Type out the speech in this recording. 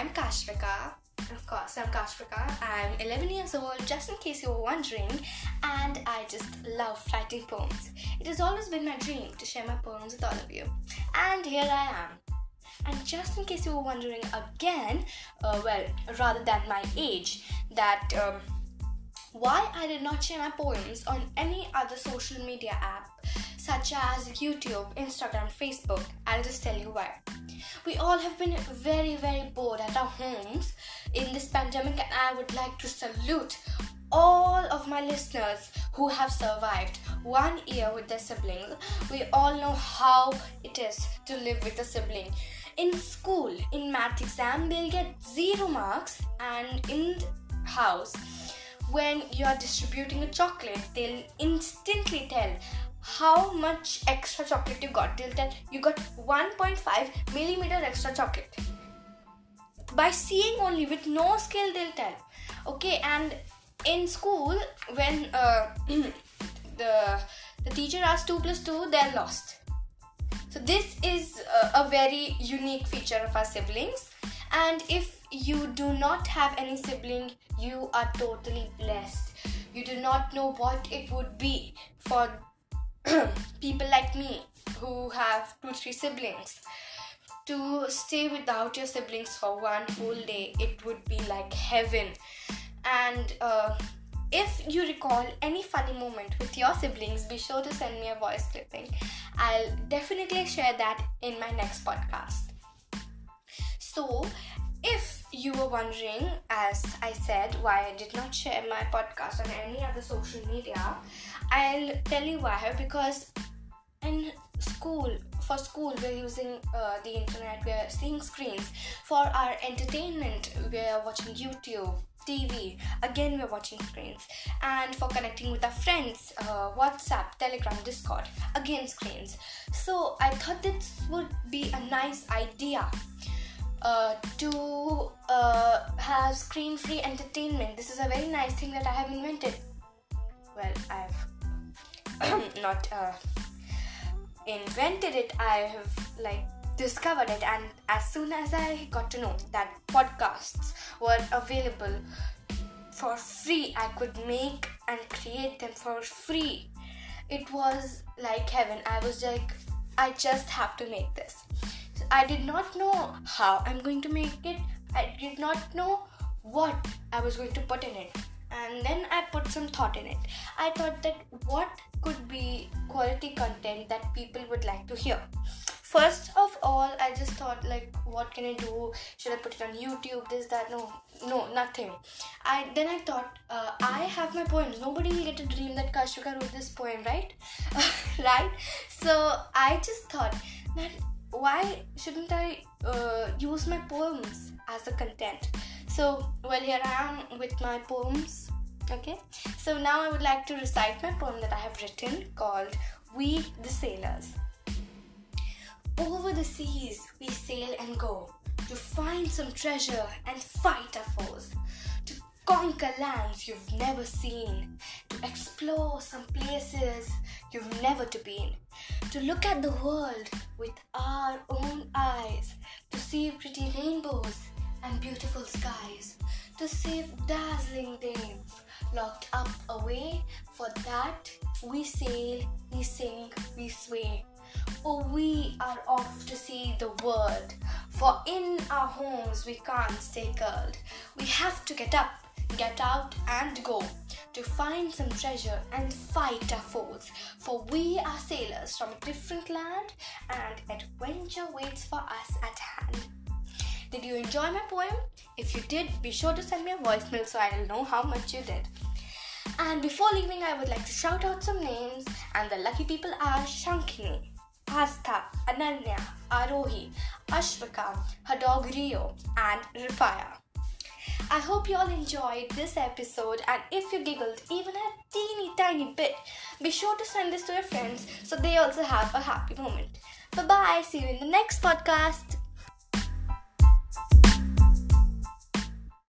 I'm Kashvika. Of course, I'm Kashvika. I'm 11 years old, just in case you were wondering, and I just love writing poems. It has always been my dream to share my poems with all of you, and here I am. And just in case you were wondering again, uh, well, rather than my age, that um, why I did not share my poems on any other social media app such as YouTube, Instagram, Facebook, I'll just tell you why. We all have been very, very bored at our homes in this pandemic, and I would like to salute all of my listeners who have survived one year with their siblings. We all know how it is to live with a sibling. In school, in math exam, they'll get zero marks, and in house, when you are distributing a chocolate, they'll instantly tell how much extra chocolate you got. They'll tell you got 1.5 millimeter extra chocolate. By seeing only with no skill, they'll tell. Okay, and in school, when uh, the the teacher asks two plus two, they're lost. So this is a, a very unique feature of our siblings. And if you do not have any sibling, you are totally blessed. You do not know what it would be for people like me who have two, three siblings to stay without your siblings for one whole day. It would be like heaven. And uh, if you recall any funny moment with your siblings, be sure to send me a voice clipping. I'll definitely share that in my next podcast. So, you were wondering, as I said, why I did not share my podcast on any other social media, I'll tell you why. Because in school, for school, we're using uh, the internet, we're seeing screens. For our entertainment, we're watching YouTube, TV, again, we're watching screens. And for connecting with our friends, uh, WhatsApp, Telegram, Discord, again, screens. So I thought this would be a nice idea uh, to uh, have screen free entertainment. This is a very nice thing that I have invented. Well, I've not uh, invented it, I have like discovered it, and as soon as I got to know that podcasts were available for free, I could make and create them for free. It was like heaven. I was like, I just have to make this. I did not know how I'm going to make it. I did not know what I was going to put in it. And then I put some thought in it. I thought that what could be quality content that people would like to hear. First of all, I just thought like, what can I do? Should I put it on YouTube? This, that? No, no, nothing. I then I thought, uh, I have my poems. Nobody will get a dream that Kashvika wrote this poem, right? right? So I just thought that why shouldn't I uh, use my poems as a content? So, well, here I am with my poems. Okay, so now I would like to recite my poem that I have written called We the Sailors. Over the seas we sail and go to find some treasure and fight our foes, to conquer lands you've never seen, to explore some places you've never to been, to look at the world with our own eyes, to see pretty rainbows and beautiful skies, to save dazzling dames locked up away. For that we sail, we sing, we sway. Oh, we are off to see the world. For in our homes we can't stay curled. We have to get up, get out, and go to find some treasure and fight our foes. For we are sailors from a different land, and adventure waits for us at hand. Did you enjoy my poem? If you did, be sure to send me a voicemail so I'll know how much you did. And before leaving, I would like to shout out some names, and the lucky people are Shankini, Astha, Ananya, Arohi, Ashvika, her dog Rio, and Rifaya. I hope you all enjoyed this episode, and if you giggled even a teeny tiny bit, be sure to send this to your friends so they also have a happy moment. Bye bye, see you in the next podcast.